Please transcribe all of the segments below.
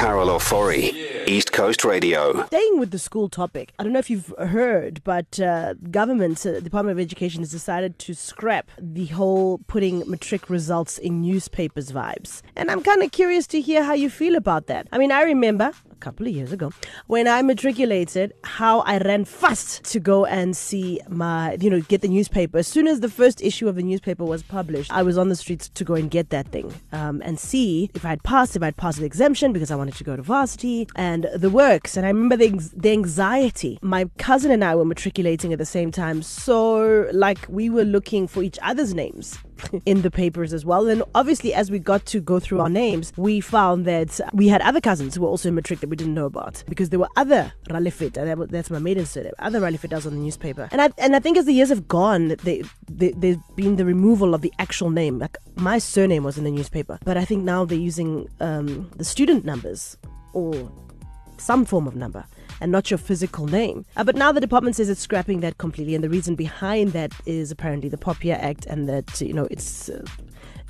Carol Ofori, East Coast Radio. Staying with the school topic, I don't know if you've heard, but uh, government, uh, Department of Education, has decided to scrap the whole putting matric results in newspapers vibes. And I'm kind of curious to hear how you feel about that. I mean, I remember couple of years ago when I matriculated, how I ran fast to go and see my, you know, get the newspaper. As soon as the first issue of the newspaper was published, I was on the streets to go and get that thing um, and see if I'd passed, if I'd passed the exemption because I wanted to go to varsity and the works. And I remember the, the anxiety. My cousin and I were matriculating at the same time. So, like, we were looking for each other's names in the papers as well. And obviously, as we got to go through our names, we found that we had other cousins who were also in matric that we didn't know about because there were other Ralefita, that's my maiden surname, other Ralefitas on the newspaper. And I and I think as the years have gone, they, they, there's been the removal of the actual name. Like my surname was in the newspaper, but I think now they're using um, the student numbers or some form of number and not your physical name. Uh, but now the department says it's scrapping that completely, and the reason behind that is apparently the POPIA Act and that you know it's. Uh,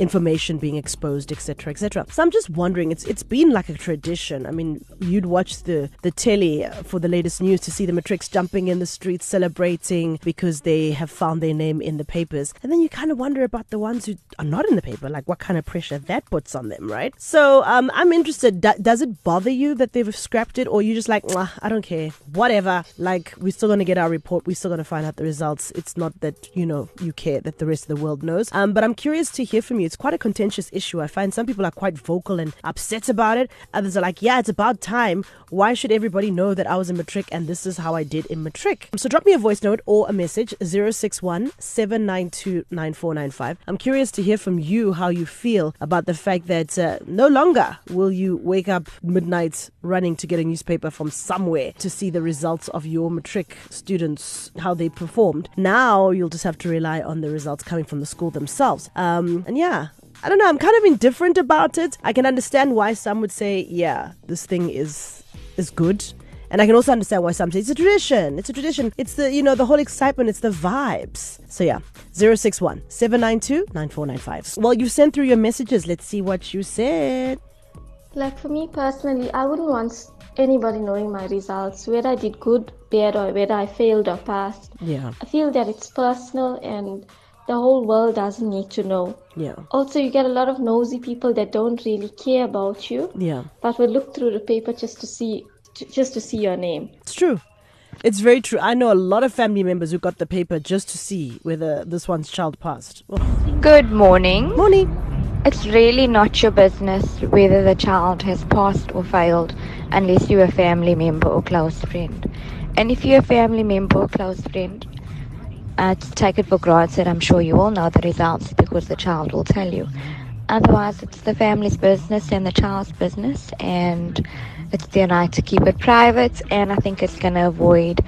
information being exposed, etc., etc. So I'm just wondering, it's it's been like a tradition. I mean, you'd watch the the telly for the latest news to see the matrics jumping in the streets, celebrating because they have found their name in the papers, and then you kind of wonder about the ones who are not in the paper, like what kind of pressure that puts on them, right? So um, I'm interested. D- does it bother you that they've scrapped it, or you just like, I don't care, whatever. Like we're still gonna get our report, we're still gonna find out the results. It's not that you know you care that the rest of the world knows. Um, but I'm curious to hear from you it's quite a contentious issue. I find some people are quite vocal and upset about it. Others are like, yeah, it's about time. Why should everybody know that I was in matric and this is how I did in matric? So drop me a voice note or a message 061 792 9495. I'm curious to hear from you how you feel about the fact that uh, no longer will you wake up midnight running to get a newspaper from somewhere to see the results of your matric students, how they performed. Now you'll just have to rely on the results coming from the school themselves. Um, and yeah, I don't know, I'm kind of indifferent about it. I can understand why some would say, yeah, this thing is is good. And I can also understand why some say it's a tradition. It's a tradition. It's the, you know, the whole excitement. It's the vibes. So yeah, 061 792 9495. Well, you sent through your messages. Let's see what you said. Like for me personally, I wouldn't want anybody knowing my results, whether I did good, bad, or whether I failed or passed. Yeah. I feel that it's personal and the whole world doesn't need to know. Yeah. Also, you get a lot of nosy people that don't really care about you, Yeah. but will look through the paper just to see just to see your name. It's true. It's very true. I know a lot of family members who got the paper just to see whether this one's child passed. Oh. Good morning. Morning. It's really not your business whether the child has passed or failed unless you're a family member or close friend. And if you're a family member or close friend, uh, take it for granted. I'm sure you all know the results because the child will tell you. Otherwise, it's the family's business and the child's business, and it's their right to keep it private. And I think it's going to avoid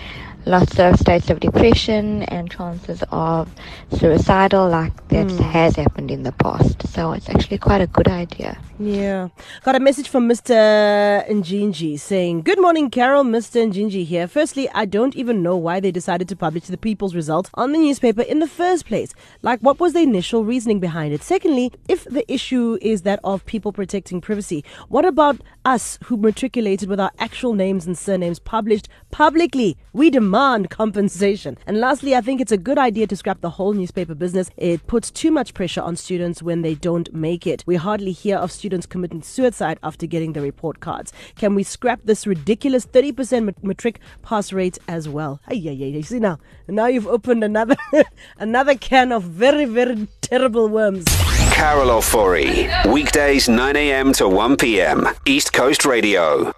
lots of states of depression and chances of suicidal, like that hmm. has happened in the past. So it's actually quite a good idea. Yeah. Got a message from Mr. Njinji saying, Good morning, Carol. Mr. Njinji here. Firstly, I don't even know why they decided to publish the people's result on the newspaper in the first place. Like, what was the initial reasoning behind it? Secondly, if the issue is that of people protecting privacy, what about us who matriculated with our actual names and surnames published publicly? We demand compensation. And lastly, I think it's a good idea to scrap the whole newspaper business. It puts too much pressure on students when they don't make it. We hardly hear of students committing suicide after getting the report cards. Can we scrap this ridiculous 30% mat- matric pass rate as well? Hey, yeah, yeah, ay. See now, now you've opened another another can of very, very terrible worms. Carol Ofori, weekdays 9 a.m. to 1 p.m. East Coast Radio.